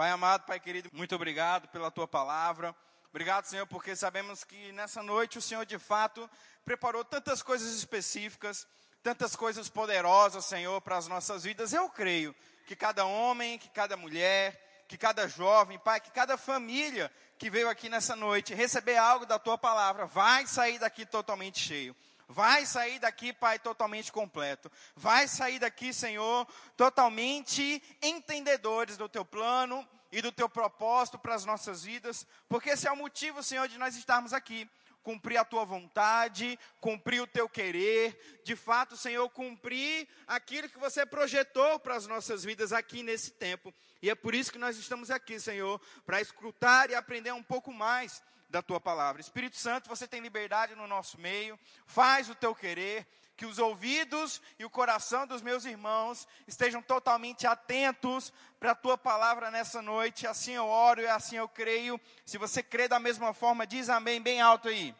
Pai amado, Pai querido, muito obrigado pela tua palavra. Obrigado, Senhor, porque sabemos que nessa noite o Senhor de fato preparou tantas coisas específicas, tantas coisas poderosas, Senhor, para as nossas vidas. Eu creio que cada homem, que cada mulher, que cada jovem, Pai, que cada família que veio aqui nessa noite receber algo da tua palavra vai sair daqui totalmente cheio. Vai sair daqui, Pai, totalmente completo. Vai sair daqui, Senhor, totalmente entendedores do teu plano e do teu propósito para as nossas vidas, porque esse é o motivo, Senhor, de nós estarmos aqui. Cumprir a tua vontade, cumprir o teu querer, de fato, Senhor, cumprir aquilo que você projetou para as nossas vidas aqui nesse tempo. E é por isso que nós estamos aqui, Senhor, para escutar e aprender um pouco mais da tua palavra. Espírito Santo, você tem liberdade no nosso meio, faz o teu querer, que os ouvidos e o coração dos meus irmãos estejam totalmente atentos para a tua palavra nessa noite. Assim eu oro e assim eu creio. Se você crê da mesma forma, diz amém bem alto aí.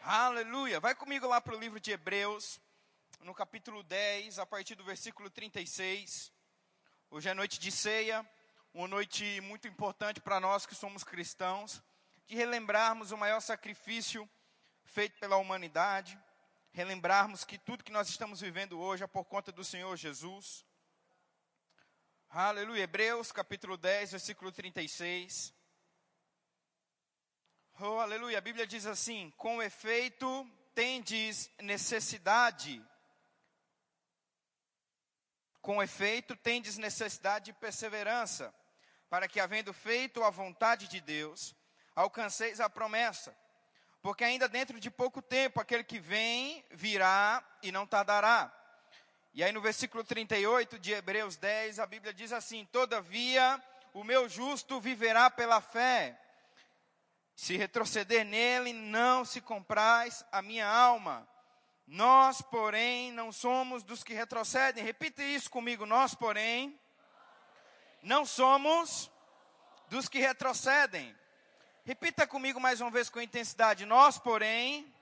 Aleluia. Vai comigo lá para o livro de Hebreus, no capítulo 10, a partir do versículo 36. Hoje é noite de ceia, uma noite muito importante para nós que somos cristãos de relembrarmos o maior sacrifício feito pela humanidade, relembrarmos que tudo que nós estamos vivendo hoje é por conta do Senhor Jesus. Aleluia. Hebreus capítulo 10, versículo 36. Oh, aleluia. A Bíblia diz assim: Com efeito, tendes necessidade. Com efeito, tendes necessidade de perseverança, para que, havendo feito a vontade de Deus, alcanceis a promessa. Porque ainda dentro de pouco tempo aquele que vem virá e não tardará. E aí no versículo 38 de Hebreus 10, a Bíblia diz assim: Todavia o meu justo viverá pela fé. Se retroceder nele, não se compraz a minha alma. Nós, porém, não somos dos que retrocedem. Repita isso comigo. Nós, porém, não somos dos que retrocedem. Repita comigo mais uma vez com intensidade. Nós, porém,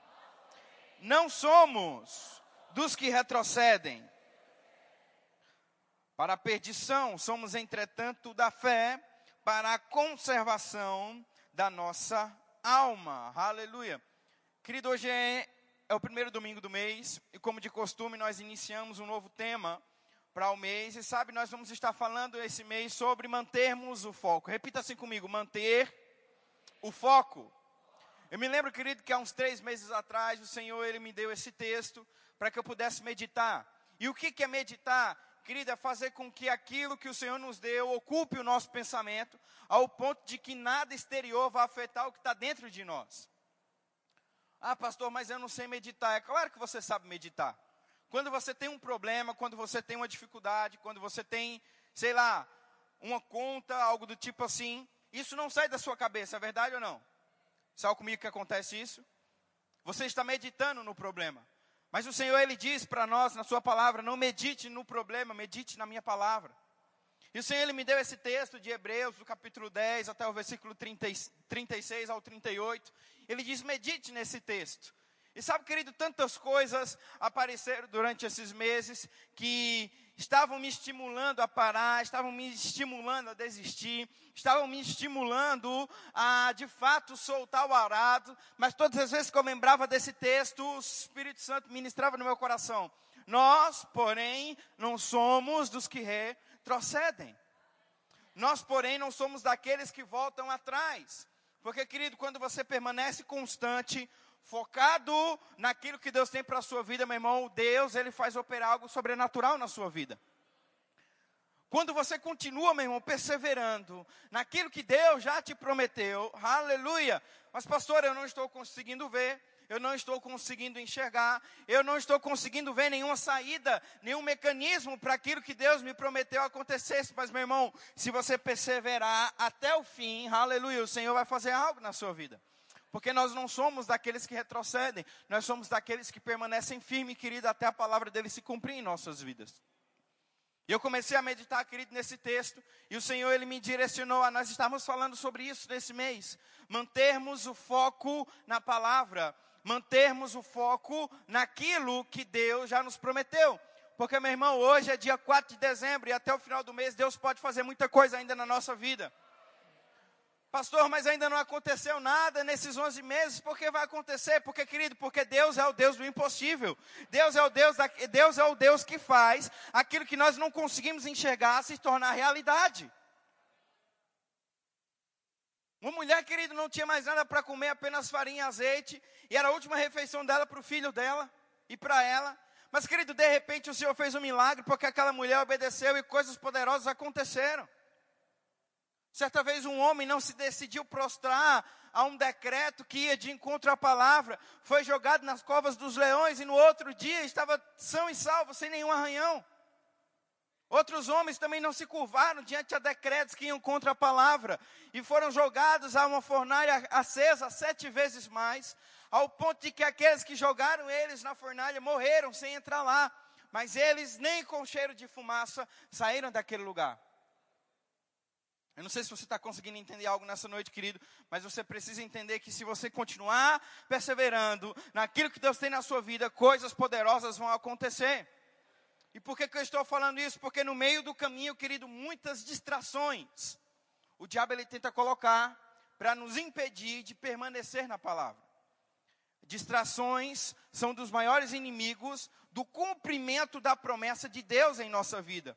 não somos dos que retrocedem para a perdição, somos, entretanto, da fé para a conservação da nossa alma. Aleluia. Querido, hoje é, é o primeiro domingo do mês e, como de costume, nós iniciamos um novo tema para o mês. E sabe, nós vamos estar falando esse mês sobre mantermos o foco. Repita assim comigo: manter o foco. Eu me lembro, querido, que há uns três meses atrás o Senhor ele me deu esse texto para que eu pudesse meditar. E o que, que é meditar? Querido, é fazer com que aquilo que o Senhor nos deu ocupe o nosso pensamento, ao ponto de que nada exterior vá afetar o que está dentro de nós. Ah, pastor, mas eu não sei meditar. É claro que você sabe meditar. Quando você tem um problema, quando você tem uma dificuldade, quando você tem, sei lá, uma conta, algo do tipo assim, isso não sai da sua cabeça, é verdade ou não? Sabe comigo que acontece isso? Você está meditando no problema. Mas o Senhor, Ele diz para nós, na Sua palavra, não medite no problema, medite na minha palavra. E o Senhor, Ele me deu esse texto de Hebreus, do capítulo 10 até o versículo 30, 36 ao 38. Ele diz, medite nesse texto. E sabe, querido, tantas coisas apareceram durante esses meses que estavam me estimulando a parar, estavam me estimulando a desistir, estavam me estimulando a, de fato, soltar o arado, mas todas as vezes que eu lembrava desse texto, o Espírito Santo ministrava no meu coração. Nós, porém, não somos dos que retrocedem. Nós, porém, não somos daqueles que voltam atrás. Porque, querido, quando você permanece constante, focado naquilo que Deus tem para a sua vida, meu irmão, Deus, ele faz operar algo sobrenatural na sua vida. Quando você continua, meu irmão, perseverando naquilo que Deus já te prometeu, aleluia. Mas, pastor, eu não estou conseguindo ver, eu não estou conseguindo enxergar, eu não estou conseguindo ver nenhuma saída, nenhum mecanismo para aquilo que Deus me prometeu acontecesse. Mas, meu irmão, se você perseverar até o fim, aleluia, o Senhor vai fazer algo na sua vida. Porque nós não somos daqueles que retrocedem, nós somos daqueles que permanecem firmes, querido, até a palavra dele se cumprir em nossas vidas. E eu comecei a meditar, querido, nesse texto, e o Senhor ele me direcionou a nós estamos falando sobre isso nesse mês, mantermos o foco na palavra, mantermos o foco naquilo que Deus já nos prometeu. Porque, meu irmão, hoje é dia 4 de dezembro e até o final do mês Deus pode fazer muita coisa ainda na nossa vida. Pastor, mas ainda não aconteceu nada nesses 11 meses. Por que vai acontecer? Porque, querido, porque Deus é o Deus do impossível. Deus é o Deus, da, Deus é o Deus que faz aquilo que nós não conseguimos enxergar se tornar realidade. Uma mulher, querido, não tinha mais nada para comer, apenas farinha e azeite, e era a última refeição dela para o filho dela e para ela. Mas, querido, de repente o Senhor fez um milagre porque aquela mulher obedeceu e coisas poderosas aconteceram. Certa vez um homem não se decidiu prostrar a um decreto que ia de encontro à palavra, foi jogado nas covas dos leões e no outro dia estava são e salvo, sem nenhum arranhão. Outros homens também não se curvaram diante a decretos que iam contra a palavra e foram jogados a uma fornalha acesa sete vezes mais, ao ponto de que aqueles que jogaram eles na fornalha morreram sem entrar lá, mas eles nem com cheiro de fumaça saíram daquele lugar. Eu não sei se você está conseguindo entender algo nessa noite, querido, mas você precisa entender que se você continuar perseverando naquilo que Deus tem na sua vida, coisas poderosas vão acontecer. E por que, que eu estou falando isso? Porque no meio do caminho, querido, muitas distrações o diabo ele tenta colocar para nos impedir de permanecer na palavra. Distrações são dos maiores inimigos do cumprimento da promessa de Deus em nossa vida.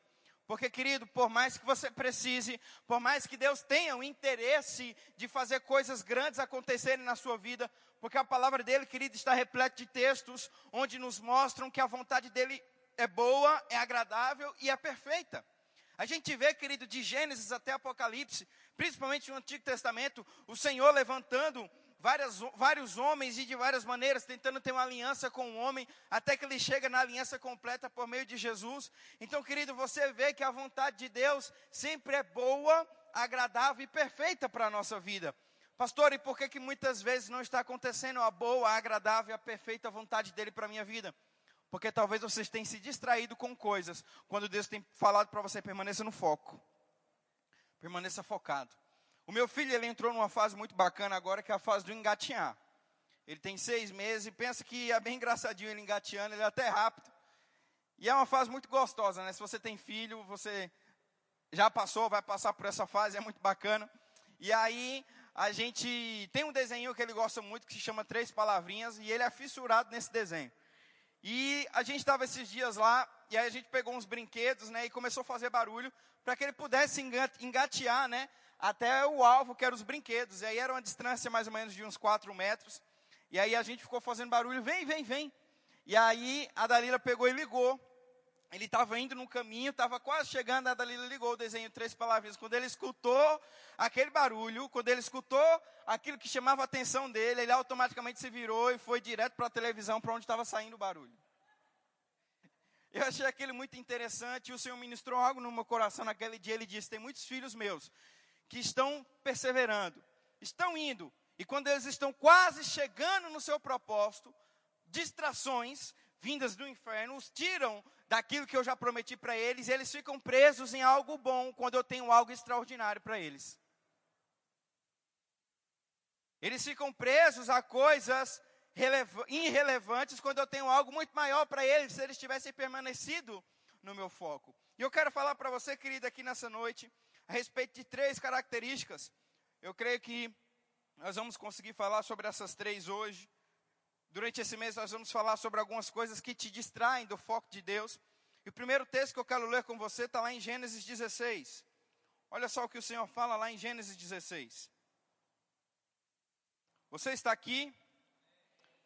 Porque, querido, por mais que você precise, por mais que Deus tenha o interesse de fazer coisas grandes acontecerem na sua vida, porque a palavra dele, querido, está repleta de textos onde nos mostram que a vontade dele é boa, é agradável e é perfeita. A gente vê, querido, de Gênesis até Apocalipse, principalmente no Antigo Testamento, o Senhor levantando várias, vários homens e de várias maneiras, tentando ter uma aliança com o homem, até que ele chega na aliança completa por meio de Jesus. Então, querido, você vê que a vontade de Deus sempre é boa, agradável e perfeita para a nossa vida. Pastor, e por que, que muitas vezes não está acontecendo a boa, a agradável e a perfeita vontade dele para a minha vida? Porque talvez vocês tenham se distraído com coisas, quando Deus tem falado para você permaneça no foco. Permaneça focado. O meu filho, ele entrou numa fase muito bacana agora, que é a fase do engatinhar. Ele tem seis meses e pensa que é bem engraçadinho ele engateando, ele é até rápido. E é uma fase muito gostosa, né? Se você tem filho, você já passou, vai passar por essa fase, é muito bacana. E aí, a gente tem um desenho que ele gosta muito, que se chama Três Palavrinhas, e ele é fissurado nesse desenho. E a gente estava esses dias lá, e aí a gente pegou uns brinquedos, né, e começou a fazer barulho, para que ele pudesse engatear, né, até o alvo, que eram os brinquedos. E aí era uma distância mais ou menos de uns 4 metros. E aí a gente ficou fazendo barulho, vem, vem, vem. E aí a Dalila pegou e ligou. Ele estava indo no caminho, estava quase chegando, a Dalila ligou o desenho Três Palavrinhas. Quando ele escutou aquele barulho, quando ele escutou aquilo que chamava a atenção dele, ele automaticamente se virou e foi direto para a televisão, para onde estava saindo o barulho. Eu achei aquilo muito interessante, o Senhor ministrou algo no meu coração naquele dia. Ele disse: Tem muitos filhos meus que estão perseverando, estão indo, e quando eles estão quase chegando no seu propósito, distrações vindas do inferno os tiram daquilo que eu já prometi para eles, e eles ficam presos em algo bom quando eu tenho algo extraordinário para eles. Eles ficam presos a coisas irrelevantes quando eu tenho algo muito maior para eles, se eles tivessem permanecido no meu foco. E eu quero falar para você, querida, aqui nessa noite, a respeito de três características. Eu creio que nós vamos conseguir falar sobre essas três hoje. Durante esse mês nós vamos falar sobre algumas coisas que te distraem do foco de Deus. E o primeiro texto que eu quero ler com você está lá em Gênesis 16. Olha só o que o Senhor fala lá em Gênesis 16. Você está aqui?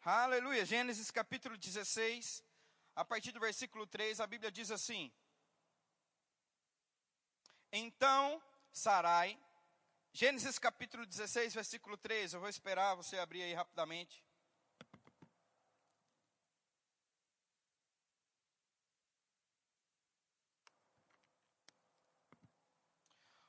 Aleluia. Gênesis capítulo 16, a partir do versículo 3, a Bíblia diz assim: Então Sarai, Gênesis capítulo 16, versículo 3, eu vou esperar você abrir aí rapidamente.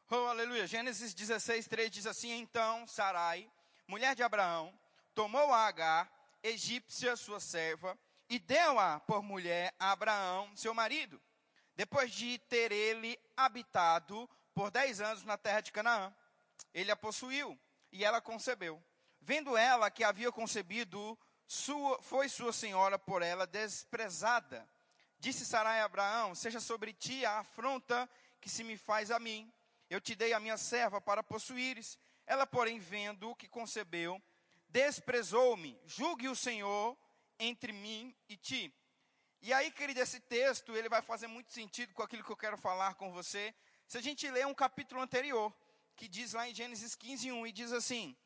Oh, aleluia. Gênesis 16, 3 diz assim: Então Sarai, mulher de Abraão, tomou a Agar, egípcia, sua serva, e deu-a por mulher a Abraão, seu marido, depois de ter ele habitado por dez anos na terra de Canaã. Ele a possuiu e ela concebeu. Vendo ela que havia concebido, sua, foi sua senhora por ela desprezada. Disse Sarai a Abraão: Seja sobre ti a afronta que se me faz a mim. Eu te dei a minha serva para possuíres. Ela, porém, vendo o que concebeu, desprezou-me. Julgue o Senhor entre mim e ti. E aí, querido, esse texto, ele vai fazer muito sentido com aquilo que eu quero falar com você. Se a gente ler um capítulo anterior, que diz lá em Gênesis 15, 1, e diz assim: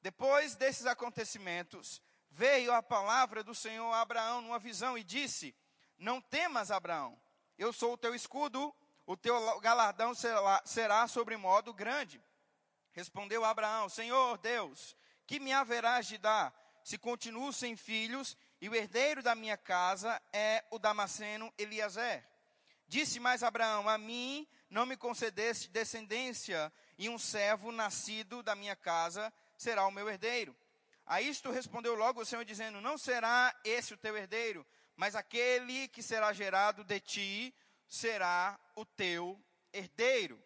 Depois desses acontecimentos, veio a palavra do Senhor a Abraão numa visão e disse: Não temas, Abraão, eu sou o teu escudo, o teu galardão será, será sobre modo grande. Respondeu Abraão: Senhor Deus, que me haverás de dar, se continuo sem filhos, e o herdeiro da minha casa é o Damasceno Eliezer? Disse mais Abraão: A mim não me concedeste descendência, e um servo nascido da minha casa será o meu herdeiro. A isto respondeu logo o Senhor, dizendo: Não será esse o teu herdeiro, mas aquele que será gerado de ti será o teu herdeiro.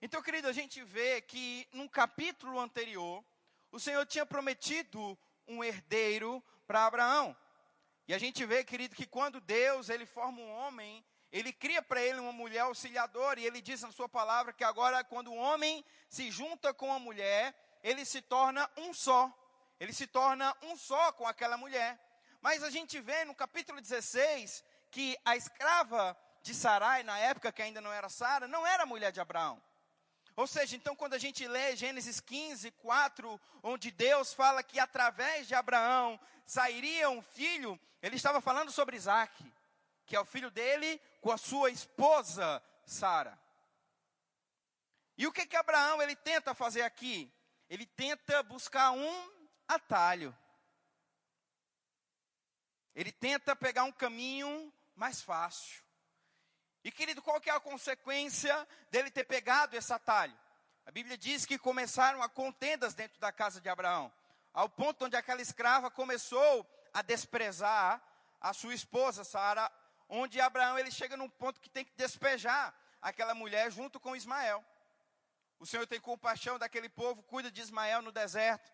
Então, querido, a gente vê que num capítulo anterior, o Senhor tinha prometido um herdeiro para Abraão. E a gente vê, querido, que quando Deus ele forma um homem, ele cria para ele uma mulher auxiliadora, e ele diz na sua palavra que agora, quando o homem se junta com a mulher, ele se torna um só. Ele se torna um só com aquela mulher. Mas a gente vê no capítulo 16 que a escrava de Sarai, na época que ainda não era Sara, não era mulher de Abraão. Ou seja, então quando a gente lê Gênesis 15, 4, onde Deus fala que através de Abraão sairia um filho, ele estava falando sobre Isaac, que é o filho dele com a sua esposa Sara. E o que que Abraão ele tenta fazer aqui? Ele tenta buscar um atalho. Ele tenta pegar um caminho mais fácil. E querido, qual que é a consequência dele ter pegado esse atalho? A Bíblia diz que começaram a contendas dentro da casa de Abraão, ao ponto onde aquela escrava começou a desprezar a sua esposa Sara, onde Abraão ele chega num ponto que tem que despejar aquela mulher junto com Ismael. O Senhor tem compaixão daquele povo, cuida de Ismael no deserto.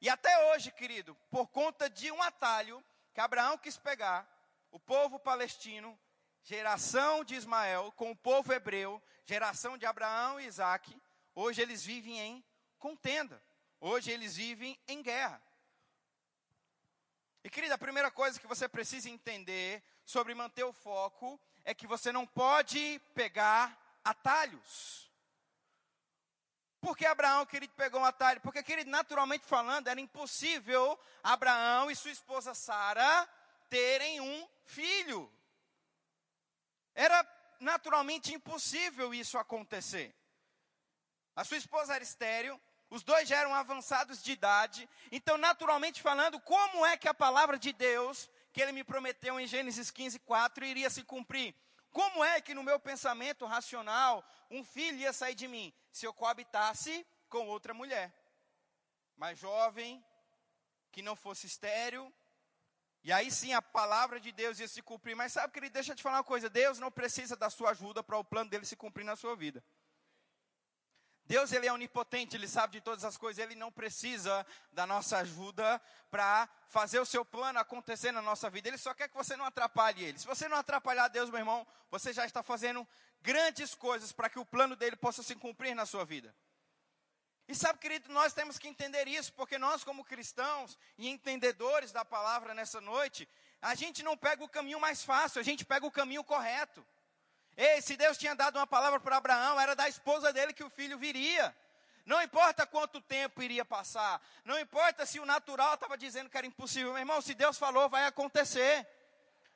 E até hoje, querido, por conta de um atalho que Abraão quis pegar, o povo palestino geração de Ismael com o povo hebreu, geração de Abraão e Isaac, hoje eles vivem em contenda. Hoje eles vivem em guerra. E querida, a primeira coisa que você precisa entender sobre manter o foco é que você não pode pegar atalhos. Por que Abraão, querido, pegou um atalho? Porque, querido, naturalmente falando, era impossível Abraão e sua esposa Sara terem um filho. Era naturalmente impossível isso acontecer. A sua esposa era estéril, os dois já eram avançados de idade, então, naturalmente falando, como é que a palavra de Deus, que ele me prometeu em Gênesis 15, 4, iria se cumprir? Como é que no meu pensamento racional, um filho ia sair de mim se eu coabitasse com outra mulher? Mais jovem, que não fosse estéril, e aí sim a palavra de Deus ia se cumprir. Mas sabe, querido, deixa eu te falar uma coisa: Deus não precisa da sua ajuda para o plano dele se cumprir na sua vida. Deus ele é onipotente, ele sabe de todas as coisas, ele não precisa da nossa ajuda para fazer o seu plano acontecer na nossa vida. Ele só quer que você não atrapalhe ele. Se você não atrapalhar Deus, meu irmão, você já está fazendo grandes coisas para que o plano dele possa se cumprir na sua vida. E sabe, querido, nós temos que entender isso, porque nós, como cristãos e entendedores da palavra nessa noite, a gente não pega o caminho mais fácil, a gente pega o caminho correto. Ei, se Deus tinha dado uma palavra para Abraão, era da esposa dele que o filho viria. Não importa quanto tempo iria passar, não importa se o natural estava dizendo que era impossível, meu irmão, se Deus falou, vai acontecer.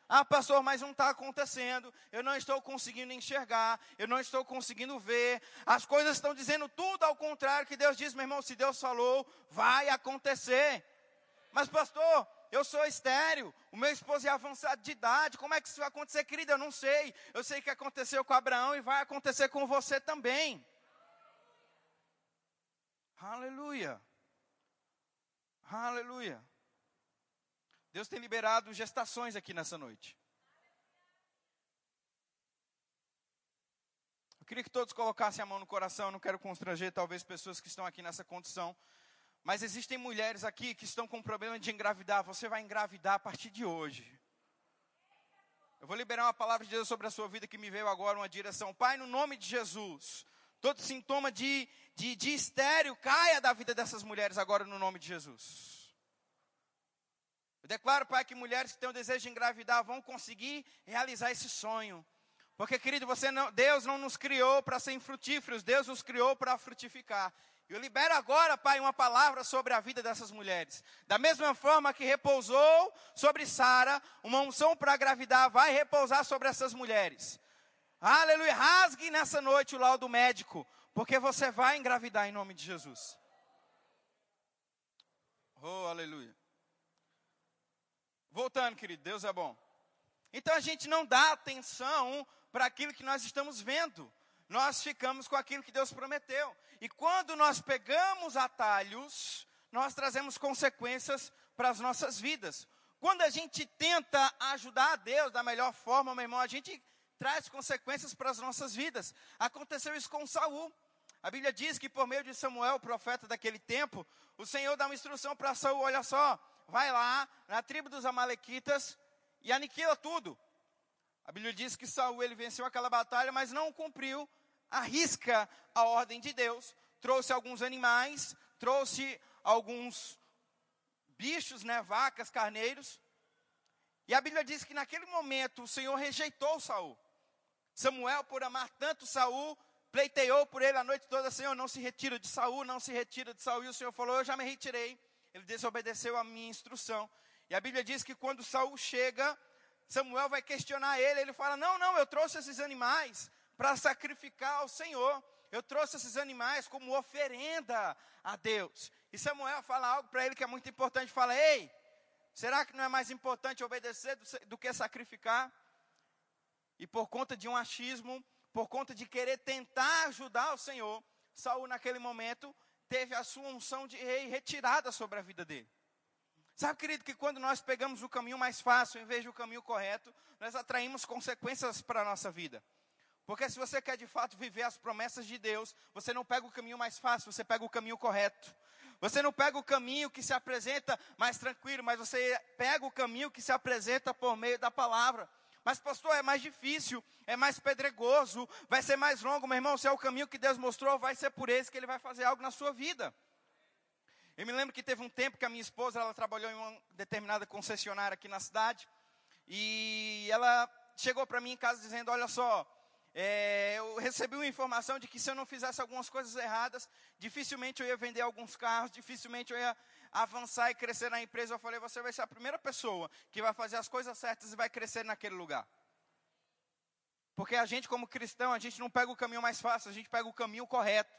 Ah, pastor, mas não está acontecendo. Eu não estou conseguindo enxergar. Eu não estou conseguindo ver. As coisas estão dizendo tudo ao contrário que Deus diz, meu irmão. Se Deus falou, vai acontecer. Mas, pastor, eu sou estéreo. O meu esposo é avançado de idade. Como é que isso vai acontecer, querida? Eu não sei. Eu sei que aconteceu com Abraão e vai acontecer com você também. Aleluia. Aleluia. Deus tem liberado gestações aqui nessa noite. Eu queria que todos colocassem a mão no coração, eu não quero constranger talvez pessoas que estão aqui nessa condição. Mas existem mulheres aqui que estão com problema de engravidar. Você vai engravidar a partir de hoje. Eu vou liberar uma palavra de Deus sobre a sua vida que me veio agora, uma direção. Pai, no nome de Jesus, todo sintoma de, de, de estéreo caia da vida dessas mulheres agora no nome de Jesus. Eu declaro, Pai, que mulheres que têm o desejo de engravidar vão conseguir realizar esse sonho. Porque, querido, você não, Deus não nos criou para ser infrutíferos, Deus nos criou para frutificar. Eu libero agora, Pai, uma palavra sobre a vida dessas mulheres. Da mesma forma que repousou sobre Sara, uma unção para gravidar vai repousar sobre essas mulheres. Aleluia. Rasgue nessa noite o laudo médico, porque você vai engravidar em nome de Jesus. Oh, aleluia. Voltando, querido, Deus é bom. Então a gente não dá atenção para aquilo que nós estamos vendo nós ficamos com aquilo que Deus prometeu. E quando nós pegamos atalhos, nós trazemos consequências para as nossas vidas. Quando a gente tenta ajudar a Deus da melhor forma, meu irmão, a gente traz consequências para as nossas vidas. Aconteceu isso com Saul. A Bíblia diz que por meio de Samuel, o profeta daquele tempo, o Senhor dá uma instrução para Saul, olha só, vai lá na tribo dos amalequitas e aniquila tudo. A Bíblia diz que Saul ele venceu aquela batalha, mas não cumpriu arrisca a ordem de Deus, trouxe alguns animais, trouxe alguns bichos, né, vacas, carneiros. E a Bíblia diz que naquele momento o Senhor rejeitou Saul. Samuel, por amar tanto Saul, pleiteou por ele a noite toda, Senhor, não se retira de Saul, não se retira de Saul. E o Senhor falou, eu já me retirei. Ele desobedeceu a minha instrução. E a Bíblia diz que quando Saul chega, Samuel vai questionar ele, ele fala: Não, não, eu trouxe esses animais para sacrificar ao Senhor. Eu trouxe esses animais como oferenda a Deus. E Samuel fala algo para ele que é muito importante: fala, Ei, será que não é mais importante obedecer do, que sacrificar? E por conta de um achismo, por conta de querer tentar ajudar o Senhor, Saul naquele momento teve a sua unção de rei retirada sobre a vida dele. Sabe, querido, que quando nós pegamos o caminho mais fácil em vez do caminho correto, nós atraímos consequências para a nossa vida. Porque se você quer de fato viver as promessas de Deus, você não pega o caminho mais fácil, você pega o caminho correto. Você não pega o caminho que se apresenta mais tranquilo, mas você pega o caminho que se apresenta por meio da palavra. Mas, pastor, é mais difícil, é mais pedregoso, vai ser mais longo, meu irmão. Se é o caminho que Deus mostrou, vai ser por esse que Ele vai fazer algo na sua vida. Eu me lembro que teve um tempo que a minha esposa, ela trabalhou em uma determinada concessionária aqui na cidade, e ela chegou para mim em casa dizendo: Olha só, é, eu recebi uma informação de que se eu não fizesse algumas coisas erradas, dificilmente eu ia vender alguns carros, dificilmente eu ia avançar e crescer na empresa. Eu falei: Você vai ser a primeira pessoa que vai fazer as coisas certas e vai crescer naquele lugar. Porque a gente, como cristão, a gente não pega o caminho mais fácil, a gente pega o caminho correto.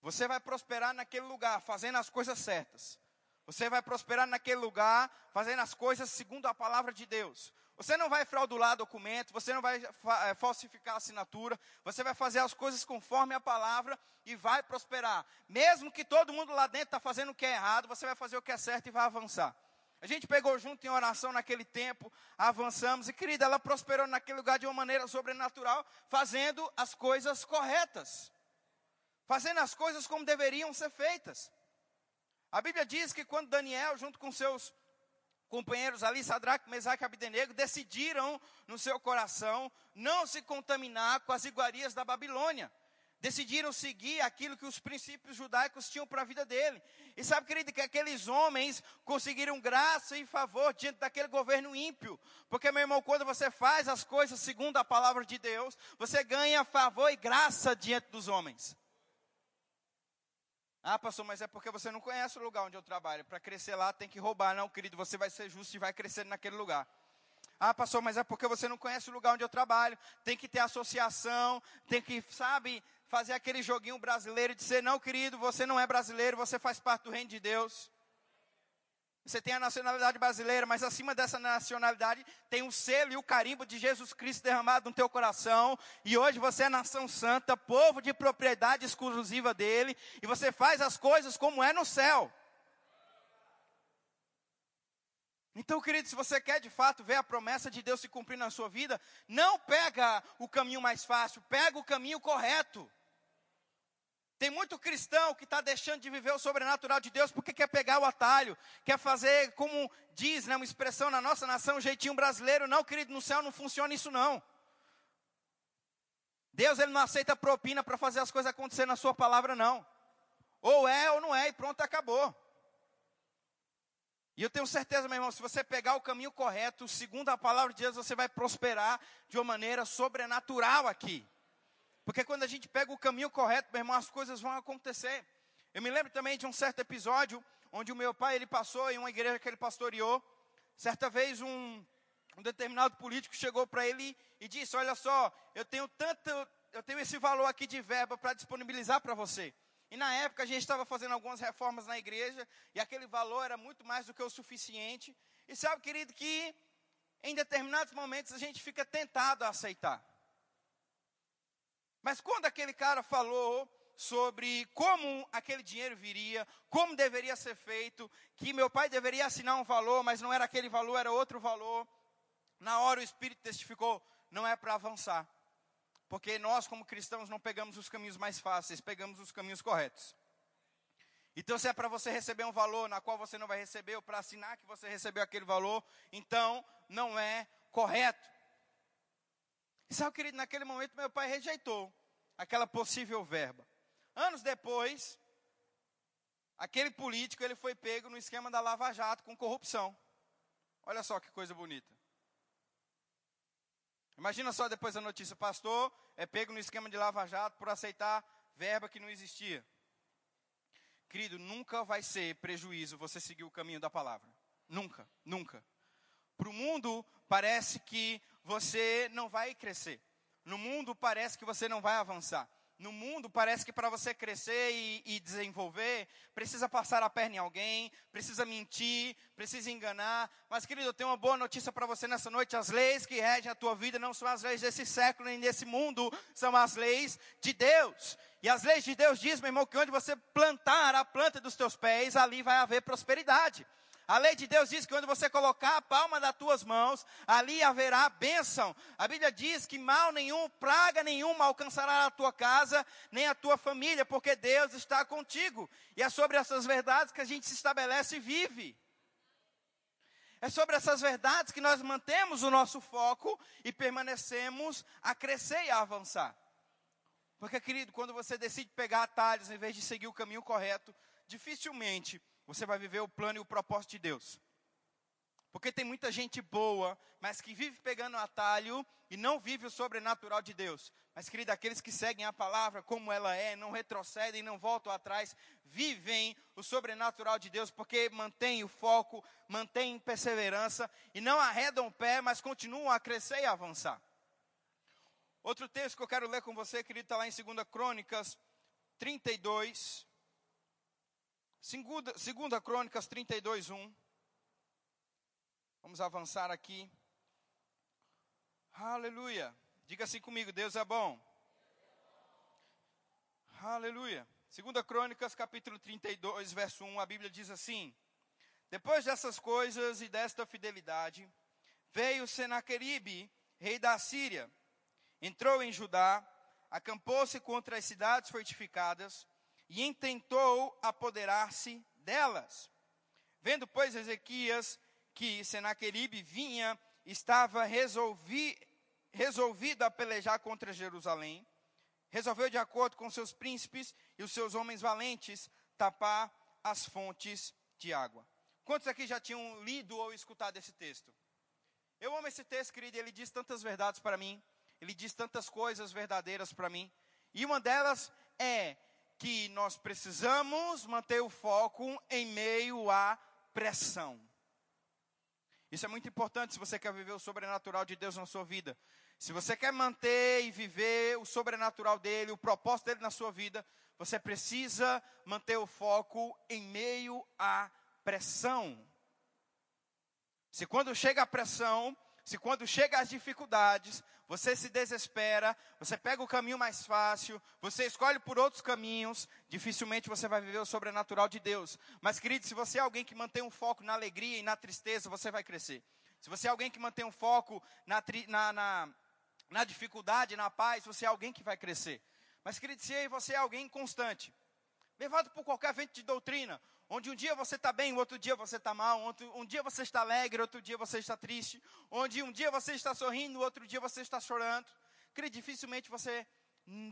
Você vai prosperar naquele lugar, fazendo as coisas certas. Você vai prosperar naquele lugar, fazendo as coisas segundo a palavra de Deus. Você não vai fraudular documento, você não vai eh, falsificar assinatura, você vai fazer as coisas conforme a palavra e vai prosperar. Mesmo que todo mundo lá dentro está fazendo o que é errado, você vai fazer o que é certo e vai avançar. A gente pegou junto em oração naquele tempo, avançamos, e querida, ela prosperou naquele lugar de uma maneira sobrenatural, fazendo as coisas corretas fazendo as coisas como deveriam ser feitas. A Bíblia diz que quando Daniel, junto com seus companheiros ali, Sadraque, Mesaque e Abdenego, decidiram no seu coração não se contaminar com as iguarias da Babilônia. Decidiram seguir aquilo que os princípios judaicos tinham para a vida dele. E sabe, querido, que aqueles homens conseguiram graça e favor diante daquele governo ímpio. Porque, meu irmão, quando você faz as coisas segundo a palavra de Deus, você ganha favor e graça diante dos homens. Ah, pastor, mas é porque você não conhece o lugar onde eu trabalho. Para crescer lá tem que roubar. Não, querido, você vai ser justo e vai crescer naquele lugar. Ah, pastor, mas é porque você não conhece o lugar onde eu trabalho. Tem que ter associação, tem que, sabe, fazer aquele joguinho brasileiro de dizer, não, querido, você não é brasileiro, você faz parte do reino de Deus. Você tem a nacionalidade brasileira, mas acima dessa nacionalidade tem o selo e o carimbo de Jesus Cristo derramado no teu coração. E hoje você é nação santa, povo de propriedade exclusiva dele. E você faz as coisas como é no céu. Então, querido, se você quer de fato ver a promessa de Deus se cumprir na sua vida, não pega o caminho mais fácil, pega o caminho correto. Tem muito cristão que está deixando de viver o sobrenatural de Deus porque quer pegar o atalho, quer fazer como diz, né, uma expressão na nossa nação, um jeitinho brasileiro. Não, querido, no céu não funciona isso não. Deus ele não aceita propina para fazer as coisas acontecer na sua palavra não. Ou é ou não é e pronto, acabou. E eu tenho certeza, meu irmão, se você pegar o caminho correto, segundo a palavra de Deus, você vai prosperar de uma maneira sobrenatural aqui. Porque quando a gente pega o caminho correto, meu irmão, as coisas vão acontecer. Eu me lembro também de um certo episódio onde o meu pai ele passou em uma igreja que ele pastoreou. Certa vez um, um determinado político chegou para ele e disse: Olha só, eu tenho tanto, eu tenho esse valor aqui de verba para disponibilizar para você. E na época a gente estava fazendo algumas reformas na igreja e aquele valor era muito mais do que o suficiente. E sabe, querido, que em determinados momentos a gente fica tentado a aceitar. Mas quando aquele cara falou sobre como aquele dinheiro viria, como deveria ser feito, que meu pai deveria assinar um valor, mas não era aquele valor, era outro valor. Na hora o Espírito testificou: não é para avançar. Porque nós, como cristãos, não pegamos os caminhos mais fáceis, pegamos os caminhos corretos. Então, se é para você receber um valor na qual você não vai receber, ou para assinar que você recebeu aquele valor, então não é correto. E sabe, querido, naquele momento meu pai rejeitou aquela possível verba. Anos depois, aquele político ele foi pego no esquema da Lava Jato com corrupção. Olha só que coisa bonita. Imagina só depois a notícia, pastor é pego no esquema de Lava Jato por aceitar verba que não existia. Querido, nunca vai ser prejuízo você seguir o caminho da palavra. Nunca, nunca. Para o mundo, parece que você não vai crescer. No mundo, parece que você não vai avançar. No mundo, parece que para você crescer e, e, desenvolver, precisa passar a perna em alguém, precisa mentir, precisa enganar. Mas, querido, eu tenho uma boa notícia para você nessa noite: as leis que regem a tua vida não são as leis desse século nem desse mundo, são as leis de Deus. E as leis de Deus dizem, meu irmão, que onde você plantar a planta dos teus pés, ali vai haver prosperidade. A lei de Deus diz que quando você colocar a palma das tuas mãos, ali haverá bênção. A Bíblia diz que mal nenhum, praga nenhuma alcançará a tua casa, nem a tua família, porque Deus está contigo. E é sobre essas verdades que a gente se estabelece e vive. É sobre essas verdades que nós mantemos o nosso foco e permanecemos a crescer e a avançar. Porque, querido, quando você decide pegar atalhos em vez de seguir o caminho correto, dificilmente você vai viver o plano e o propósito de Deus. Porque tem muita gente boa, mas que vive pegando atalho e não vive o sobrenatural de Deus. Mas, querido, aqueles que seguem a palavra como ela é, não retrocedem, não voltam atrás, vivem o sobrenatural de Deus, porque mantêm o foco, mantêm perseverança e não arredam o pé, mas continuam a crescer e a avançar. Outro texto que eu quero ler com você, querido, está lá em 2 Crônicas 32, Segunda, segunda Crônicas 32, 1. Vamos avançar aqui. Aleluia. Diga assim comigo, Deus é bom. Aleluia. Segunda Crônicas, capítulo 32, verso 1, a Bíblia diz assim: Depois dessas coisas e desta fidelidade, veio Senaqueribe, rei da Síria, entrou em Judá, acampou-se contra as cidades fortificadas, e intentou apoderar-se delas. Vendo, pois, Ezequias que Senaqueribe vinha, estava resolvi, resolvido a pelejar contra Jerusalém, resolveu, de acordo com seus príncipes e os seus homens valentes, tapar as fontes de água. Quantos aqui já tinham lido ou escutado esse texto? Eu amo esse texto, querido, ele diz tantas verdades para mim, ele diz tantas coisas verdadeiras para mim, e uma delas é que nós precisamos manter o foco em meio à pressão. Isso é muito importante se você quer viver o sobrenatural de Deus na sua vida. Se você quer manter e viver o sobrenatural dele, o propósito dele na sua vida, você precisa manter o foco em meio à pressão. Se quando chega a pressão, se quando chega as dificuldades, você se desespera, você pega o caminho mais fácil, você escolhe por outros caminhos, dificilmente você vai viver o sobrenatural de Deus. Mas, querido, se você é alguém que mantém um foco na alegria e na tristeza, você vai crescer. Se você é alguém que mantém um foco na, na, na, na dificuldade, na paz, você é alguém que vai crescer. Mas, querido, se você é alguém inconstante, levado por qualquer vento de doutrina, onde um dia você está bem, outro dia você está mal, outro, um dia você está alegre, outro dia você está triste, onde um dia você está sorrindo, outro dia você está chorando, querido, dificilmente você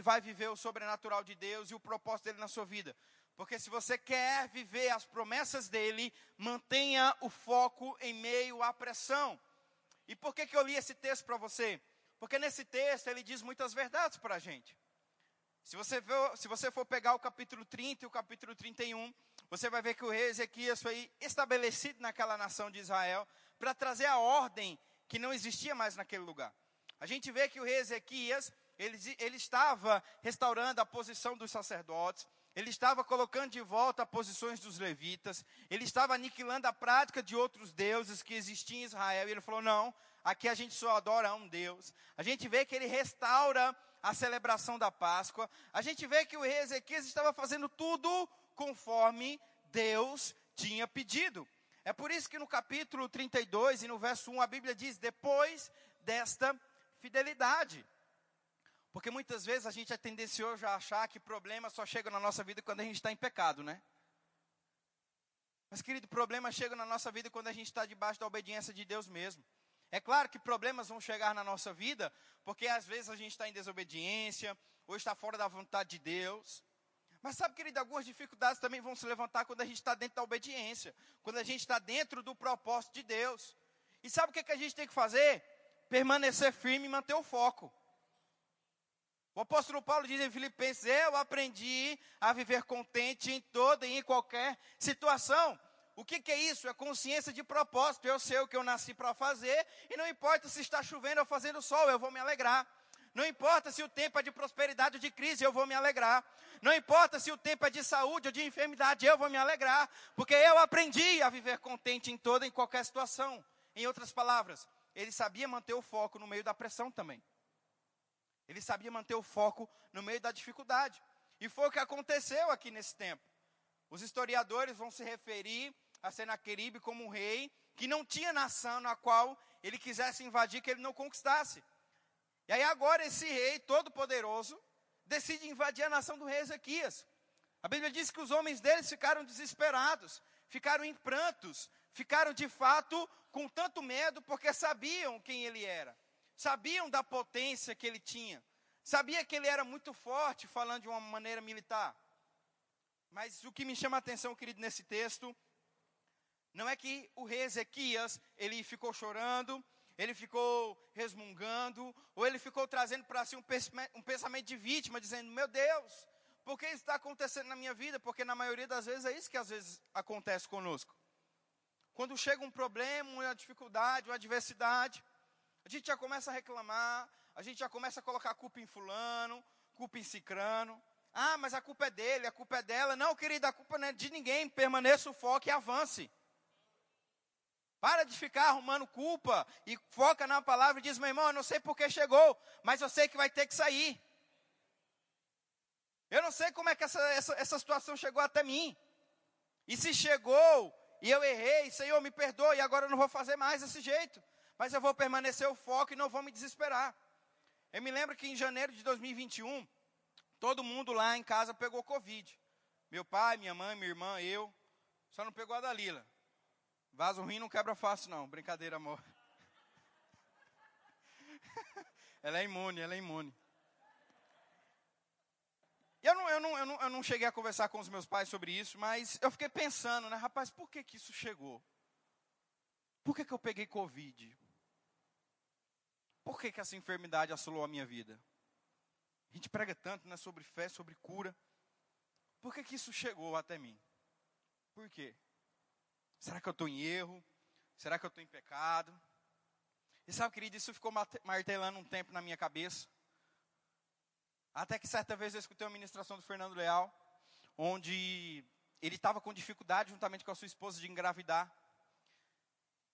vai viver o sobrenatural de Deus e o propósito dele na sua vida. Porque se você quer viver as promessas dele, mantenha o foco em meio à pressão. E por que, que eu li esse texto para você? Porque nesse texto ele diz muitas verdades para a gente. Se você, for, se você for pegar o capítulo 30 e o capítulo 31, você vai ver que o rei Ezequias foi estabelecido naquela nação de Israel para trazer a ordem que não existia mais naquele lugar. A gente vê que o rei Ezequias, ele, ele estava restaurando a posição dos sacerdotes, ele estava colocando de volta posições dos levitas, ele estava aniquilando a prática de outros deuses que existiam em Israel, e ele falou: não, aqui a gente só adora um Deus. A gente vê que ele restaura a celebração da Páscoa, a gente vê que o rei Ezequias estava fazendo tudo conforme Deus tinha pedido. É por isso que no capítulo 32 e no verso 1 a Bíblia diz: depois desta fidelidade. Porque muitas vezes a gente é tendencioso a achar que problemas só chegam na nossa vida quando a gente está em pecado, né? Mas, querido, problemas chegam na nossa vida quando a gente está debaixo da obediência de Deus mesmo. É claro que problemas vão chegar na nossa vida, porque às vezes a gente está em desobediência, ou está fora da vontade de Deus. Mas sabe, querido, algumas dificuldades também vão se levantar quando a gente está dentro da obediência, quando a gente está dentro do propósito de Deus. E sabe o que, que a gente tem que fazer? Permanecer firme e manter o foco. O apóstolo Paulo diz em Filipenses: Eu aprendi a viver contente em toda e em qualquer situação. O que, que, é isso? É consciência de propósito. Eu sei o que eu nasci para fazer, e não importa se está chovendo ou fazendo sol, eu vou me alegrar. Não importa se o tempo é de prosperidade ou de crise, eu vou me alegrar. Não importa se o tempo é de saúde ou de enfermidade, eu vou me alegrar. Porque eu aprendi a viver contente em toda e em qualquer situação. Em outras palavras, ele sabia manter o foco no meio da pressão também. Ele sabia manter o foco no meio da dificuldade. E foi o que aconteceu aqui nesse tempo. Os historiadores vão se referir a Senaqueribe como um rei que não tinha nação na qual ele quisesse invadir, que ele não conquistasse. E aí agora esse rei todo-poderoso decide invadir a nação do rei Ezequias. A Bíblia diz que os homens deles ficaram desesperados, ficaram em prantos, ficaram de fato com tanto medo porque sabiam quem ele era sabiam da potência que ele tinha, sabia que ele era muito forte, falando de uma maneira militar. Mas o que me chama a atenção, querido, nesse texto, não é que o rei Ezequias, ele ficou chorando, ele ficou resmungando, ou ele ficou trazendo para si um pensamento de vítima, dizendo: Meu Deus, por que isso está acontecendo na minha vida? Porque na maioria das vezes é isso que às vezes acontece conosco. Quando chega um problema, uma dificuldade, uma adversidade, a gente já começa a reclamar, a gente já começa a colocar a culpa em fulano, culpa em cicrano. Ah, mas a culpa é dele, a culpa é dela. Não, querida, a culpa não é de ninguém. Permaneça o foco e avance. Para de ficar arrumando culpa e foca na palavra e diz, meu irmão, eu não sei por que chegou, mas eu sei que vai ter que sair. Eu não sei como é que essa, essa, essa situação chegou até mim. E se chegou e eu errei, Senhor, me perdoe, agora eu não vou fazer mais desse jeito mas eu vou permanecer o foco e não vou me desesperar. Eu me lembro que em janeiro de 2021, todo mundo lá em casa pegou Covid. Meu pai, minha mãe, minha irmã, eu. Só não pegou a Dalila. Vaso ruim não quebra fácil, não. Brincadeira, amor. ela é imune, ela é imune. Eu não, eu, não, eu, não, eu não cheguei a conversar com os meus pais sobre isso, mas eu fiquei pensando, né, rapaz, por que, que isso chegou? Por que, que eu peguei Covid? Por que, que essa enfermidade assolou a minha vida? A gente prega tanto né, sobre fé, sobre cura. Por que, que isso chegou até mim? Por quê? Será que eu estou em erro? Será que eu estou em pecado? E sabe, querido, isso ficou martelando um tempo na minha cabeça. Até que certa vez eu escutei uma ministração do Fernando Leal, onde ele estava com dificuldade, juntamente com a sua esposa, de engravidar.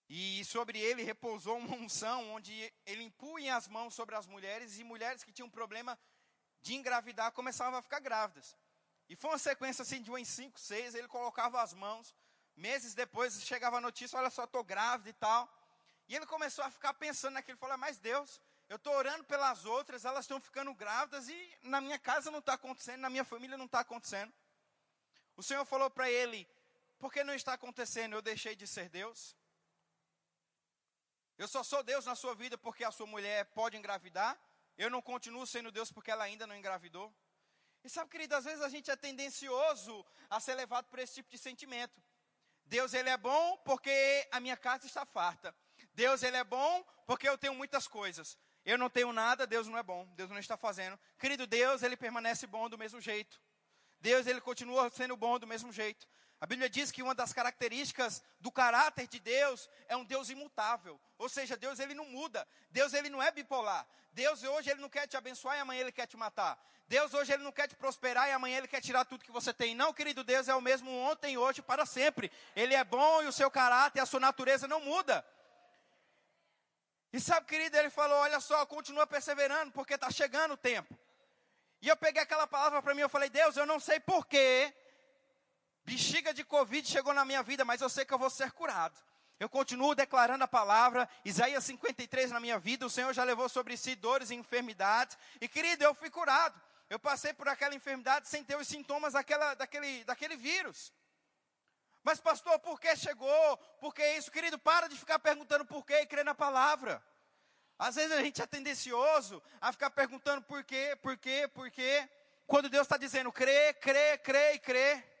E sobre ele repousou uma unção onde ele impunha as mãos sobre as mulheres e mulheres que tinham problema de engravidar começavam a ficar grávidas. E foi uma sequência assim de um em cinco, seis, ele colocava as mãos. Meses depois chegava a notícia, olha só, estou grávida e tal. E ele começou a ficar pensando naquilo, falou, mas Deus, eu estou orando pelas outras, elas estão ficando grávidas e na minha casa não está acontecendo, na minha família não está acontecendo. O Senhor falou para ele: Por que não está acontecendo? Eu deixei de ser Deus? Eu só sou Deus na sua vida porque a sua mulher pode engravidar? Eu não continuo sendo Deus porque ela ainda não engravidou? E sabe, querido, às vezes a gente é tendencioso a ser levado por esse tipo de sentimento. Deus, ele é bom porque a minha casa está farta. Deus, ele é bom porque eu tenho muitas coisas. Eu não tenho nada, Deus não é bom, Deus não está fazendo. Querido, Deus, ele permanece bom do mesmo jeito. Deus, ele continua sendo bom do mesmo jeito. A Bíblia diz que uma das características do caráter de Deus é um Deus imutável. Ou seja, Deus ele não muda. Deus ele não é bipolar. Deus hoje ele não quer te abençoar e amanhã ele quer te matar. Deus hoje ele não quer te prosperar e amanhã ele quer tirar tudo que você tem. Não, querido Deus é o mesmo ontem, hoje, para sempre. Ele é bom e o seu caráter, a sua natureza não muda. E sabe, querido, ele falou: olha só, continua perseverando, porque está chegando o tempo. E eu peguei aquela palavra para mim, eu falei: Deus, eu não sei porquê, bexiga de Covid chegou na minha vida, mas eu sei que eu vou ser curado. Eu continuo declarando a palavra, Isaías 53 na minha vida, o Senhor já levou sobre si dores e enfermidades, e querido, eu fui curado. Eu passei por aquela enfermidade sem ter os sintomas daquela, daquele, daquele vírus. Mas, pastor, por que chegou? Por que isso? Querido, para de ficar perguntando por quê e crer na palavra. Às vezes a gente é tendencioso a ficar perguntando por quê, por quê, por quê. Quando Deus está dizendo crê, crê, crê e crê.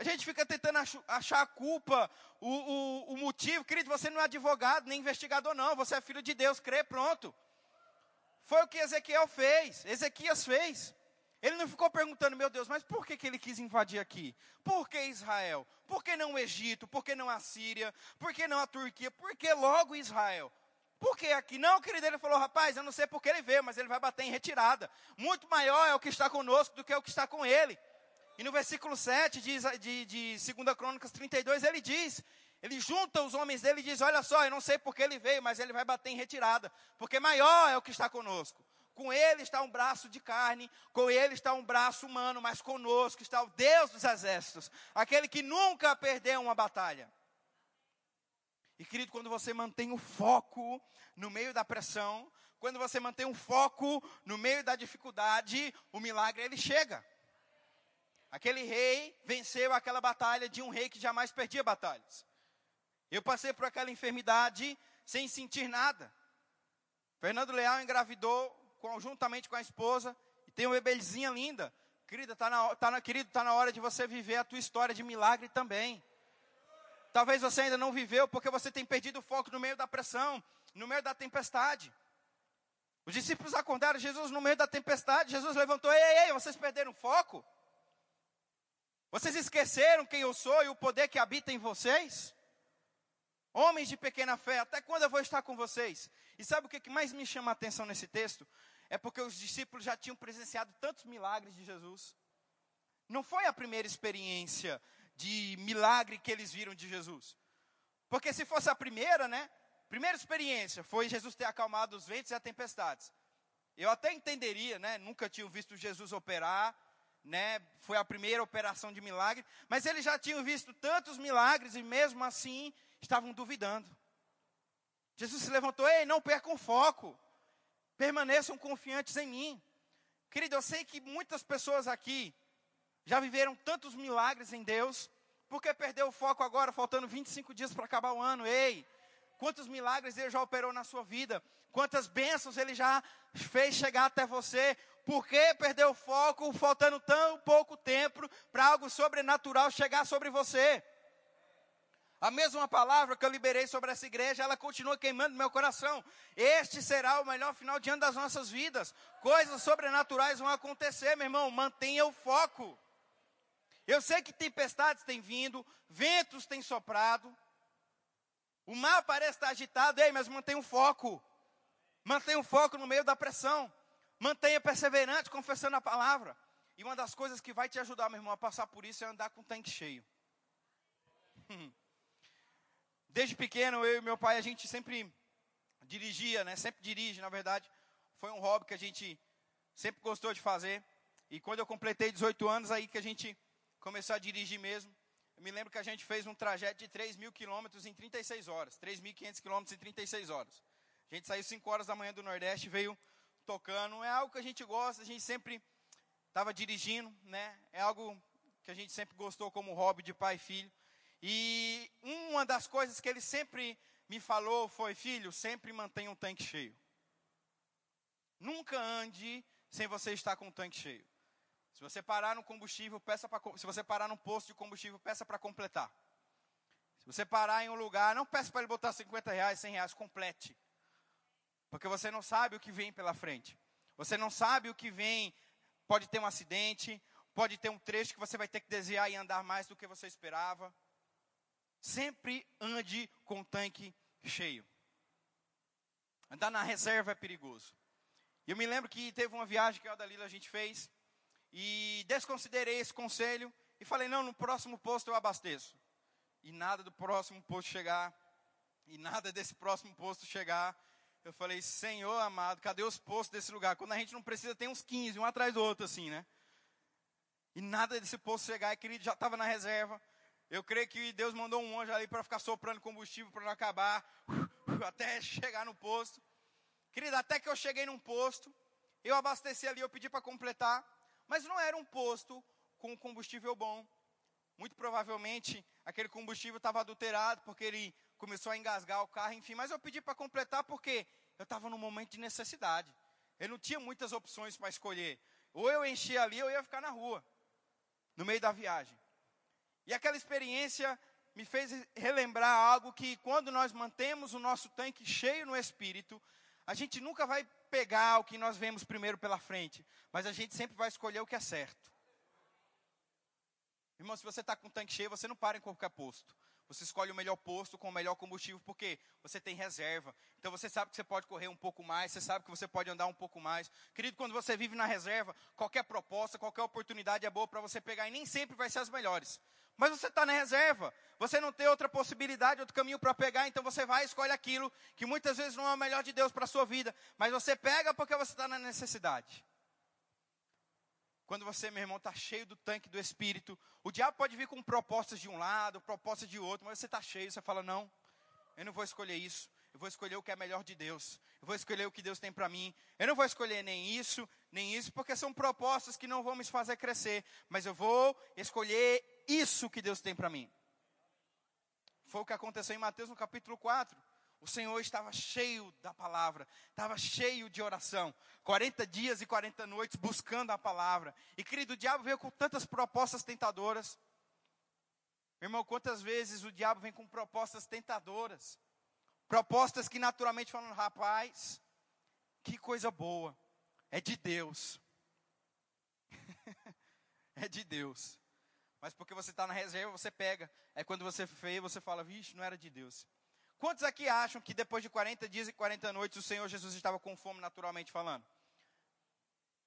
A gente fica tentando achar a culpa, o, o, o motivo. Querido, você não é advogado, nem investigador, não. Você é filho de Deus, crê, pronto. Foi o que Ezequiel fez, Ezequias fez. Ele não ficou perguntando, meu Deus, mas por que, que ele quis invadir aqui? Por que Israel? Por que não o Egito? Por que não a Síria? Por que não a Turquia? Por que logo Israel? Por que aqui? Não, querido, ele falou, rapaz, eu não sei por que ele veio, mas ele vai bater em retirada. Muito maior é o que está conosco do que o que está com ele. E no versículo 7 de, de, de 2 Crônicas 32, ele diz, ele junta os homens dele e diz, olha só, eu não sei por que ele veio, mas ele vai bater em retirada. Porque maior é o que está conosco. Com ele está um braço de carne, com ele está um braço humano, mas conosco está o Deus dos exércitos, aquele que nunca perdeu uma batalha. E querido, quando você mantém o foco no meio da pressão, quando você mantém um foco no meio da dificuldade, o milagre ele chega. Aquele rei venceu aquela batalha de um rei que jamais perdia batalhas. Eu passei por aquela enfermidade sem sentir nada. Fernando Leal engravidou conjuntamente com a esposa, e tem uma bebezinha linda. Querida, está na, tá na, querido, tá na hora de você viver a tua história de milagre também. Talvez você ainda não viveu porque você tem perdido o foco no meio da pressão, no meio da tempestade. Os discípulos acordaram Jesus no meio da tempestade. Jesus levantou: Ei, ei, ei, vocês perderam o foco? Vocês esqueceram quem eu sou e o poder que habita em vocês? Homens de pequena fé, até quando eu vou estar com vocês? E sabe o que mais me chama a atenção nesse texto? É porque os discípulos já tinham presenciado tantos milagres de Jesus. Não foi a primeira experiência de milagre que eles viram de Jesus. Porque se fosse a primeira, né? Primeira experiência foi Jesus ter acalmado os ventos e as tempestades. Eu até entenderia, né? Nunca tinha visto Jesus operar, né? Foi a primeira operação de milagre, mas eles já tinham visto tantos milagres e mesmo assim estavam duvidando. Jesus se levantou, ei, não percam foco. Permaneçam confiantes em mim. Querido, eu sei que muitas pessoas aqui já viveram tantos milagres em Deus, porque perdeu o foco agora, faltando 25 dias para acabar o ano. Ei, quantos milagres ele já operou na sua vida? Quantas bênçãos ele já fez chegar até você? Por que perdeu o foco, faltando tão pouco tempo para algo sobrenatural chegar sobre você? A mesma palavra que eu liberei sobre essa igreja, ela continua queimando meu coração. Este será o melhor final de ano das nossas vidas. Coisas sobrenaturais vão acontecer, meu irmão. Mantenha o foco. Eu sei que tempestades têm vindo, ventos têm soprado. O mar parece estar agitado, ei, mas mantenha o foco. Mantenha o foco no meio da pressão. Mantenha perseverante, confessando a palavra. E uma das coisas que vai te ajudar, meu irmão, a passar por isso é andar com o tanque cheio. Desde pequeno, eu e meu pai, a gente sempre dirigia, né? Sempre dirige, na verdade. Foi um hobby que a gente sempre gostou de fazer. E quando eu completei 18 anos, aí que a gente começou a dirigir mesmo. Eu me lembro que a gente fez um trajeto de 3 mil quilômetros em 36 horas. 3.500 quilômetros em 36 horas. A gente saiu 5 horas da manhã do Nordeste, veio tocando. É algo que a gente gosta, a gente sempre estava dirigindo, né? É algo que a gente sempre gostou como hobby de pai e filho. E uma das coisas que ele sempre me falou foi: filho, sempre mantenha um tanque cheio. Nunca ande sem você estar com o tanque cheio. Se você parar no combustível, peça para se você parar no posto de combustível, peça para completar. Se você parar em um lugar, não peça para ele botar 50 reais, 100 reais, complete. Porque você não sabe o que vem pela frente. Você não sabe o que vem. Pode ter um acidente, pode ter um trecho que você vai ter que desviar e andar mais do que você esperava. Sempre ande com o tanque cheio. Andar na reserva é perigoso. Eu me lembro que teve uma viagem que a Dalila a gente fez e desconsiderei esse conselho e falei: não, no próximo posto eu abasteço. E nada do próximo posto chegar, e nada desse próximo posto chegar. Eu falei: Senhor amado, cadê os postos desse lugar? Quando a gente não precisa, tem uns 15, um atrás do outro, assim, né? E nada desse posto chegar, e querido, já estava na reserva. Eu creio que Deus mandou um anjo ali para ficar soprando combustível para não acabar, até chegar no posto. Querido, até que eu cheguei num posto, eu abasteci ali, eu pedi para completar. Mas não era um posto com combustível bom. Muito provavelmente aquele combustível estava adulterado, porque ele começou a engasgar o carro, enfim. Mas eu pedi para completar porque eu estava num momento de necessidade. Eu não tinha muitas opções para escolher. Ou eu enchia ali, ou eu ia ficar na rua, no meio da viagem. E aquela experiência me fez relembrar algo que quando nós mantemos o nosso tanque cheio no espírito, a gente nunca vai pegar o que nós vemos primeiro pela frente, mas a gente sempre vai escolher o que é certo. Irmão, se você está com o tanque cheio, você não para em qualquer posto. Você escolhe o melhor posto com o melhor combustível, porque você tem reserva. Então você sabe que você pode correr um pouco mais, você sabe que você pode andar um pouco mais. Querido, quando você vive na reserva, qualquer proposta, qualquer oportunidade é boa para você pegar e nem sempre vai ser as melhores. Mas você está na reserva, você não tem outra possibilidade, outro caminho para pegar, então você vai e escolhe aquilo que muitas vezes não é o melhor de Deus para a sua vida, mas você pega porque você está na necessidade. Quando você, meu irmão, está cheio do tanque do Espírito, o diabo pode vir com propostas de um lado, propostas de outro, mas você está cheio, você fala: não, eu não vou escolher isso, eu vou escolher o que é melhor de Deus, eu vou escolher o que Deus tem para mim, eu não vou escolher nem isso, nem isso, porque são propostas que não vão me fazer crescer, mas eu vou escolher isso que Deus tem para mim. Foi o que aconteceu em Mateus no capítulo 4. O Senhor estava cheio da palavra, estava cheio de oração. 40 dias e 40 noites buscando a palavra. E querido, o diabo veio com tantas propostas tentadoras. Irmão, quantas vezes o diabo vem com propostas tentadoras? Propostas que naturalmente falam, rapaz, que coisa boa. É de Deus. é de Deus. Mas porque você está na reserva, você pega. É quando você feio, você fala, vixe, não era de Deus. Quantos aqui acham que depois de 40 dias e 40 noites o Senhor Jesus estava com fome naturalmente falando?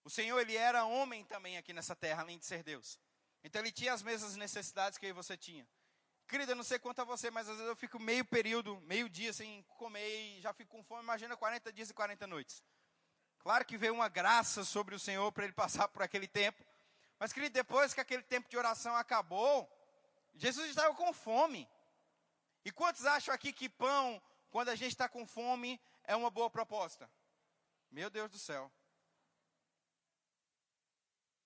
O Senhor, ele era homem também aqui nessa terra, além de ser Deus. Então ele tinha as mesmas necessidades que você tinha. Querida, não sei quanto a você, mas às vezes eu fico meio período, meio dia sem comer e já fico com fome. Imagina 40 dias e 40 noites. Claro que veio uma graça sobre o Senhor para ele passar por aquele tempo. Mas, querido, depois que aquele tempo de oração acabou, Jesus estava com fome. E quantos acham aqui que pão, quando a gente está com fome, é uma boa proposta? Meu Deus do céu.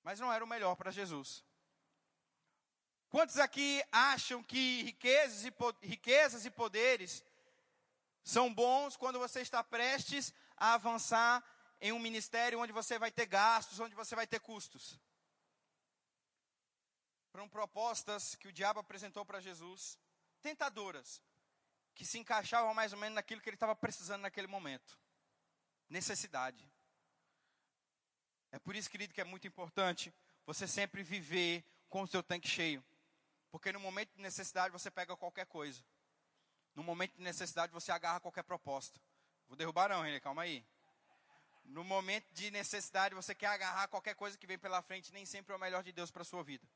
Mas não era o melhor para Jesus. Quantos aqui acham que riquezas e, riquezas e poderes são bons quando você está prestes a avançar em um ministério onde você vai ter gastos, onde você vai ter custos? Foram propostas que o diabo apresentou para Jesus, tentadoras, que se encaixavam mais ou menos naquilo que ele estava precisando naquele momento. Necessidade. É por isso, querido, que é muito importante você sempre viver com o seu tanque cheio. Porque no momento de necessidade você pega qualquer coisa. No momento de necessidade você agarra qualquer proposta. Vou derrubar não, René, calma aí. No momento de necessidade você quer agarrar qualquer coisa que vem pela frente, nem sempre é o melhor de Deus para sua vida.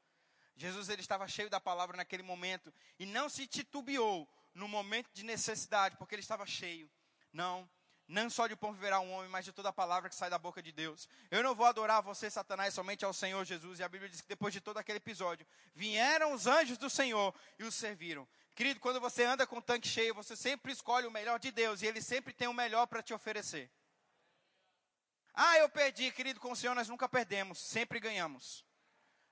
Jesus ele estava cheio da palavra naquele momento e não se titubeou no momento de necessidade, porque ele estava cheio. Não, não só de pão viverá um homem, mas de toda a palavra que sai da boca de Deus. Eu não vou adorar você, Satanás, somente ao Senhor Jesus. E a Bíblia diz que depois de todo aquele episódio, vieram os anjos do Senhor e os serviram. Querido, quando você anda com o tanque cheio, você sempre escolhe o melhor de Deus e Ele sempre tem o melhor para te oferecer. Ah, eu perdi, querido, com o Senhor nós nunca perdemos, sempre ganhamos.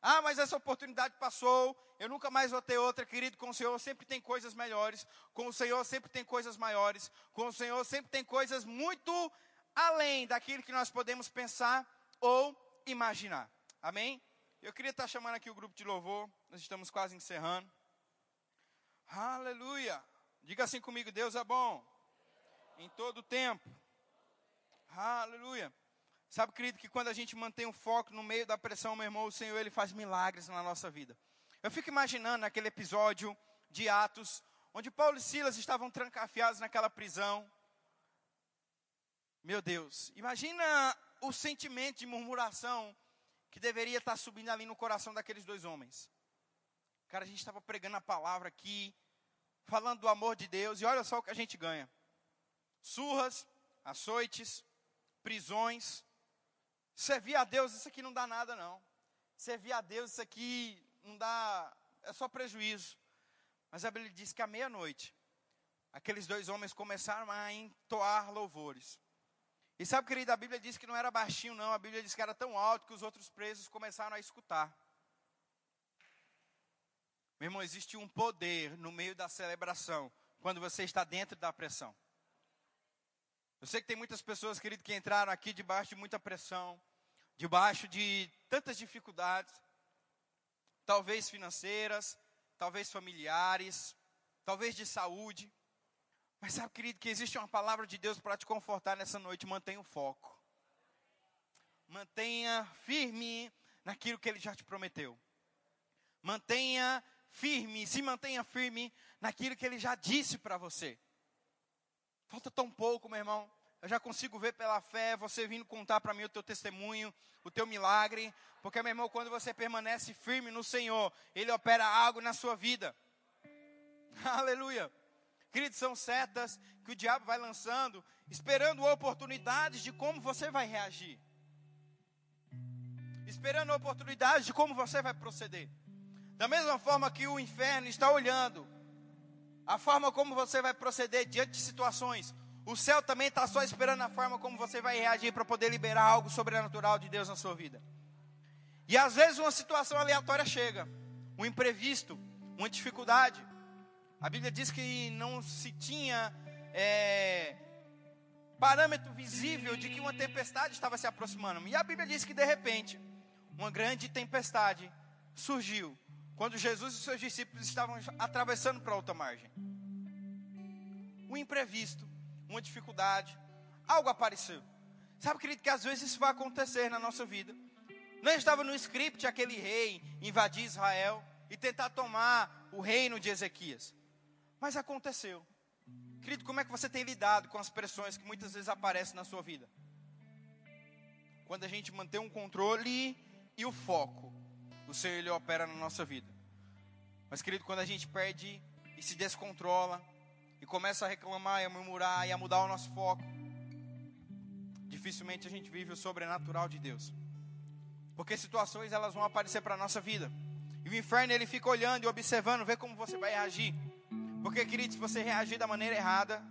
Ah, mas essa oportunidade passou, eu nunca mais vou ter outra, querido. Com o Senhor sempre tem coisas melhores, com o Senhor sempre tem coisas maiores, com o Senhor sempre tem coisas muito além daquilo que nós podemos pensar ou imaginar. Amém? Eu queria estar chamando aqui o grupo de louvor, nós estamos quase encerrando. Aleluia! Diga assim comigo: Deus é bom em todo tempo. Aleluia! Sabe, querido, que quando a gente mantém o foco no meio da pressão, meu irmão, o Senhor ele faz milagres na nossa vida. Eu fico imaginando aquele episódio de Atos, onde Paulo e Silas estavam trancafiados naquela prisão. Meu Deus, imagina o sentimento de murmuração que deveria estar subindo ali no coração daqueles dois homens. Cara, a gente estava pregando a palavra aqui, falando do amor de Deus, e olha só o que a gente ganha: surras, açoites, prisões, Servir a Deus, isso aqui não dá nada, não. Servir a Deus, isso aqui não dá, é só prejuízo. Mas a Bíblia diz que à meia-noite, aqueles dois homens começaram a entoar louvores. E sabe, querido, a Bíblia diz que não era baixinho, não. A Bíblia diz que era tão alto que os outros presos começaram a escutar. Meu irmão, existe um poder no meio da celebração, quando você está dentro da pressão. Eu sei que tem muitas pessoas, querido, que entraram aqui debaixo de muita pressão, debaixo de tantas dificuldades, talvez financeiras, talvez familiares, talvez de saúde. Mas sabe, querido, que existe uma palavra de Deus para te confortar nessa noite. Mantenha o foco. Mantenha firme naquilo que Ele já te prometeu. Mantenha firme, se mantenha firme naquilo que Ele já disse para você. Falta tão pouco, meu irmão. Já consigo ver pela fé você vindo contar para mim o teu testemunho, o teu milagre. Porque, meu irmão, quando você permanece firme no Senhor, Ele opera algo na sua vida. Aleluia. Queridos, são setas que o diabo vai lançando, esperando oportunidades de como você vai reagir. Esperando oportunidades de como você vai proceder. Da mesma forma que o inferno está olhando a forma como você vai proceder diante de situações, o céu também está só esperando a forma como você vai reagir para poder liberar algo sobrenatural de Deus na sua vida. E às vezes uma situação aleatória chega, um imprevisto, uma dificuldade. A Bíblia diz que não se tinha é, parâmetro visível de que uma tempestade estava se aproximando. E a Bíblia diz que de repente, uma grande tempestade surgiu quando Jesus e seus discípulos estavam atravessando para outra margem. O imprevisto uma dificuldade, algo apareceu. Sabe, querido, que às vezes isso vai acontecer na nossa vida. Não estava no script aquele rei invadir Israel e tentar tomar o reino de Ezequias. Mas aconteceu. Querido, como é que você tem lidado com as pressões que muitas vezes aparecem na sua vida? Quando a gente mantém um controle e o foco, o Senhor ele opera na nossa vida. Mas, querido, quando a gente perde e se descontrola, e começa a reclamar e a murmurar e a mudar o nosso foco, dificilmente a gente vive o sobrenatural de Deus. Porque situações elas vão aparecer para a nossa vida. E o inferno ele fica olhando e observando, vê como você vai reagir. Porque, querido, se você reagir da maneira errada,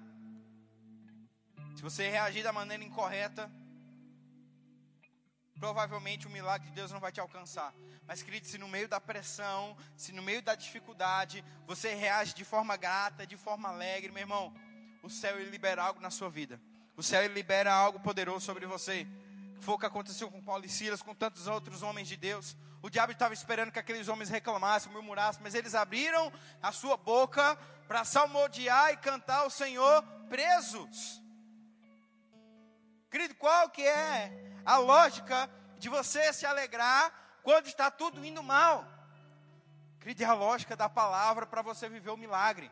se você reagir da maneira incorreta, provavelmente o milagre de Deus não vai te alcançar. Mas, querido, se no meio da pressão, se no meio da dificuldade, você reage de forma grata, de forma alegre, meu irmão, o céu libera algo na sua vida. O céu libera algo poderoso sobre você. Foi o que aconteceu com Paulo e Silas, com tantos outros homens de Deus. O diabo estava esperando que aqueles homens reclamassem, murmurassem, mas eles abriram a sua boca para salmodiar e cantar ao Senhor presos. Querido, qual que é a lógica de você se alegrar quando está tudo indo mal? É a lógica da palavra para você viver o milagre.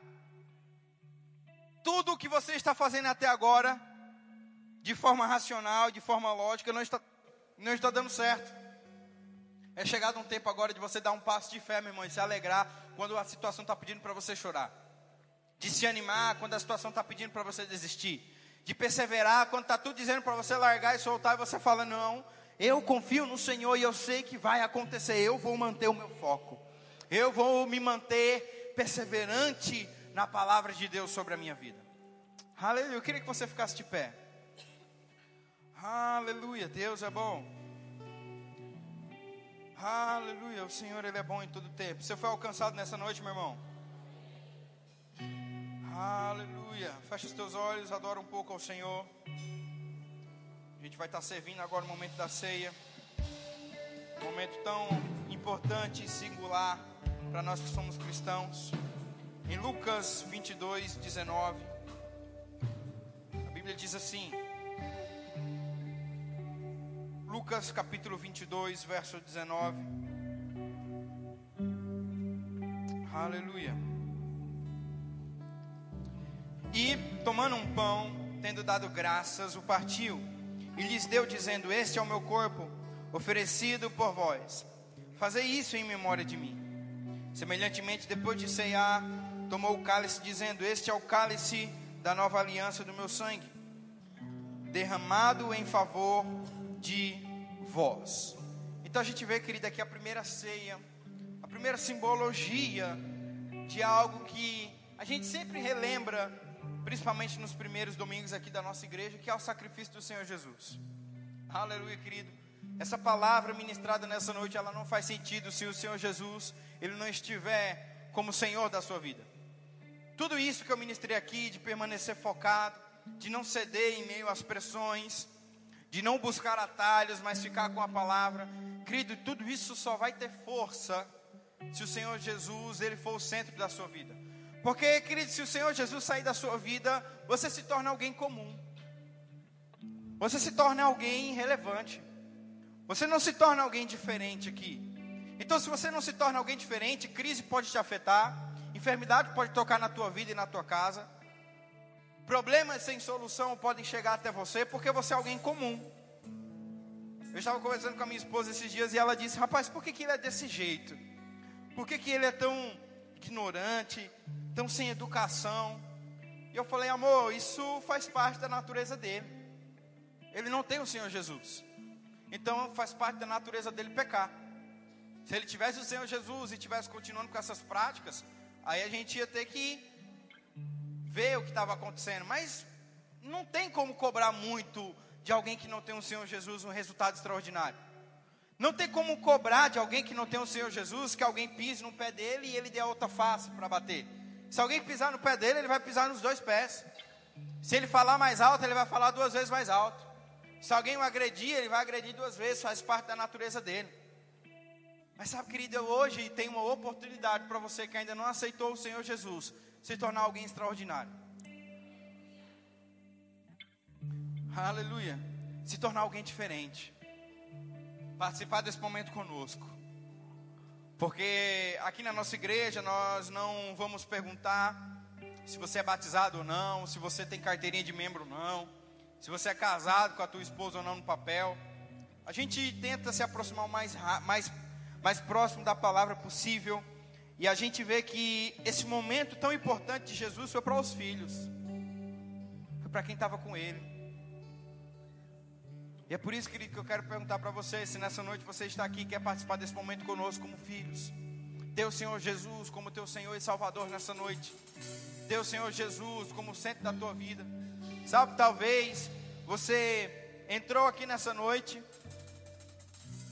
Tudo o que você está fazendo até agora, de forma racional, de forma lógica, não está, não está dando certo. É chegado um tempo agora de você dar um passo de fé, meu irmão, e se alegrar quando a situação está pedindo para você chorar. De se animar quando a situação está pedindo para você desistir de perseverar quando está tudo dizendo para você largar e soltar e você fala: Não, eu confio no Senhor e eu sei que vai acontecer. Eu vou manter o meu foco, eu vou me manter perseverante na palavra de Deus sobre a minha vida. Aleluia. Eu queria que você ficasse de pé. Aleluia. Deus é bom. Aleluia. O Senhor, Ele é bom em todo tempo. Você foi alcançado nessa noite, meu irmão? Aleluia. Fecha os teus olhos, adora um pouco ao Senhor. A gente vai estar servindo agora no momento da ceia. Um momento tão importante e singular para nós que somos cristãos. Em Lucas 22, 19, a Bíblia diz assim: Lucas capítulo 22, verso 19. Aleluia. E tomando um pão, tendo dado graças, o partiu e lhes deu, dizendo: Este é o meu corpo, oferecido por vós. Fazei isso em memória de mim. Semelhantemente, depois de ceiar, tomou o cálice, dizendo: Este é o cálice da nova aliança do meu sangue, derramado em favor de vós. Então a gente vê, querida, aqui a primeira ceia, a primeira simbologia de algo que a gente sempre relembra, principalmente nos primeiros domingos aqui da nossa igreja, que é o sacrifício do Senhor Jesus. Aleluia, querido. Essa palavra ministrada nessa noite, ela não faz sentido se o Senhor Jesus, ele não estiver como Senhor da sua vida. Tudo isso que eu ministrei aqui, de permanecer focado, de não ceder em meio às pressões, de não buscar atalhos, mas ficar com a palavra. Querido, tudo isso só vai ter força se o Senhor Jesus, ele for o centro da sua vida. Porque, querido, se o Senhor Jesus sair da sua vida, você se torna alguém comum. Você se torna alguém irrelevante. Você não se torna alguém diferente aqui. Então, se você não se torna alguém diferente, crise pode te afetar, Enfermidade pode tocar na tua vida e na tua casa. Problemas sem solução podem chegar até você porque você é alguém comum. Eu estava conversando com a minha esposa esses dias e ela disse: Rapaz, por que, que ele é desse jeito? Por que, que ele é tão ignorante, tão sem educação? E eu falei: Amor, isso faz parte da natureza dele. Ele não tem o Senhor Jesus. Então faz parte da natureza dele pecar. Se ele tivesse o Senhor Jesus e tivesse continuando com essas práticas, Aí a gente ia ter que ver o que estava acontecendo. Mas não tem como cobrar muito de alguém que não tem o Senhor Jesus um resultado extraordinário. Não tem como cobrar de alguém que não tem o Senhor Jesus que alguém pise no pé dele e ele dê a outra face para bater. Se alguém pisar no pé dele, ele vai pisar nos dois pés. Se ele falar mais alto, ele vai falar duas vezes mais alto. Se alguém o agredir, ele vai agredir duas vezes, faz parte da natureza dele. Mas sabe, querida, hoje tem uma oportunidade para você que ainda não aceitou o Senhor Jesus se tornar alguém extraordinário. Aleluia. Se tornar alguém diferente. Participar desse momento conosco. Porque aqui na nossa igreja nós não vamos perguntar se você é batizado ou não, se você tem carteirinha de membro ou não, se você é casado com a tua esposa ou não no papel. A gente tenta se aproximar o mais, mais mais próximo da palavra possível. E a gente vê que esse momento tão importante de Jesus foi para os filhos, foi para quem estava com ele. E é por isso, querido, que eu quero perguntar para você: se nessa noite você está aqui e quer participar desse momento conosco como filhos, o Senhor Jesus como teu Senhor e Salvador nessa noite, o Senhor Jesus como centro da tua vida. Sabe, talvez você entrou aqui nessa noite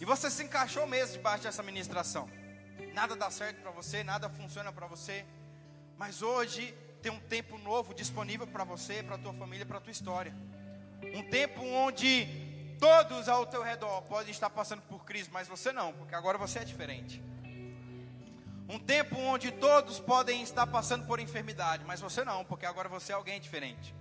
e você se encaixou mesmo debaixo dessa ministração. Nada dá certo para você, nada funciona para você. Mas hoje tem um tempo novo disponível para você, para tua família, para tua história. Um tempo onde todos ao teu redor podem estar passando por crise, mas você não, porque agora você é diferente. Um tempo onde todos podem estar passando por enfermidade, mas você não, porque agora você é alguém diferente.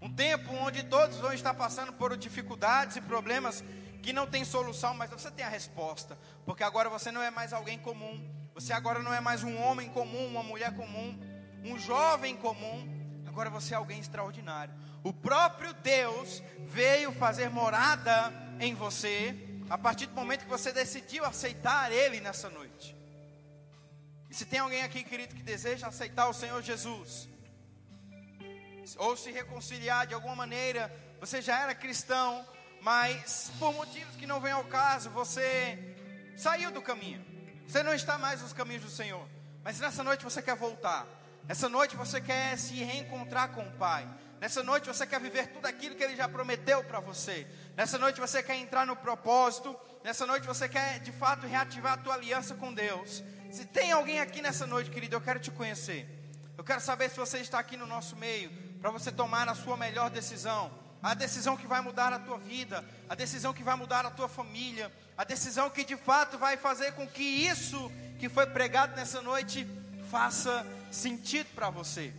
Um tempo onde todos vão estar passando por dificuldades e problemas que não tem solução, mas você tem a resposta, porque agora você não é mais alguém comum, você agora não é mais um homem comum, uma mulher comum, um jovem comum, agora você é alguém extraordinário. O próprio Deus veio fazer morada em você a partir do momento que você decidiu aceitar Ele nessa noite. E se tem alguém aqui, querido, que deseja aceitar o Senhor Jesus, ou se reconciliar de alguma maneira, você já era cristão, mas por motivos que não vêm ao caso, você saiu do caminho. Você não está mais nos caminhos do Senhor. Mas nessa noite você quer voltar. Nessa noite você quer se reencontrar com o Pai. Nessa noite você quer viver tudo aquilo que Ele já prometeu para você. Nessa noite você quer entrar no propósito. Nessa noite você quer de fato reativar a tua aliança com Deus. Se tem alguém aqui nessa noite, querido, eu quero te conhecer. Eu quero saber se você está aqui no nosso meio para você tomar a sua melhor decisão. A decisão que vai mudar a tua vida, a decisão que vai mudar a tua família, a decisão que de fato vai fazer com que isso que foi pregado nessa noite faça sentido para você.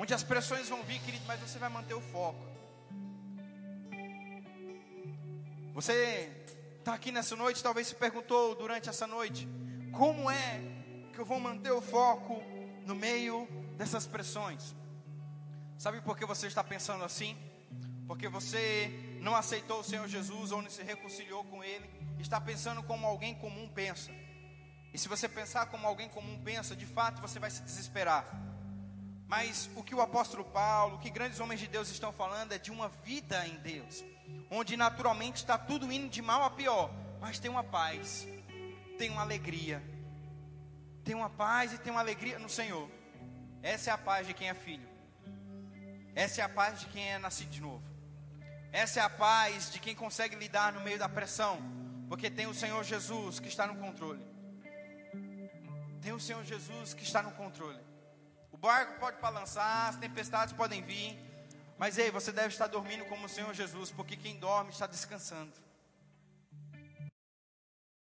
Onde as pressões vão vir, querido, mas você vai manter o foco. Você está aqui nessa noite, talvez se perguntou durante essa noite: como é que eu vou manter o foco no meio dessas pressões? Sabe por que você está pensando assim? Porque você não aceitou o Senhor Jesus ou não se reconciliou com Ele, está pensando como alguém comum pensa. E se você pensar como alguém comum pensa, de fato você vai se desesperar. Mas o que o apóstolo Paulo, o que grandes homens de Deus estão falando é de uma vida em Deus, onde naturalmente está tudo indo de mal a pior, mas tem uma paz, tem uma alegria, tem uma paz e tem uma alegria no Senhor. Essa é a paz de quem é filho, essa é a paz de quem é nascido de novo, essa é a paz de quem consegue lidar no meio da pressão, porque tem o Senhor Jesus que está no controle, tem o Senhor Jesus que está no controle. O barco pode balançar, as tempestades podem vir, mas ei, você deve estar dormindo como o Senhor Jesus, porque quem dorme está descansando.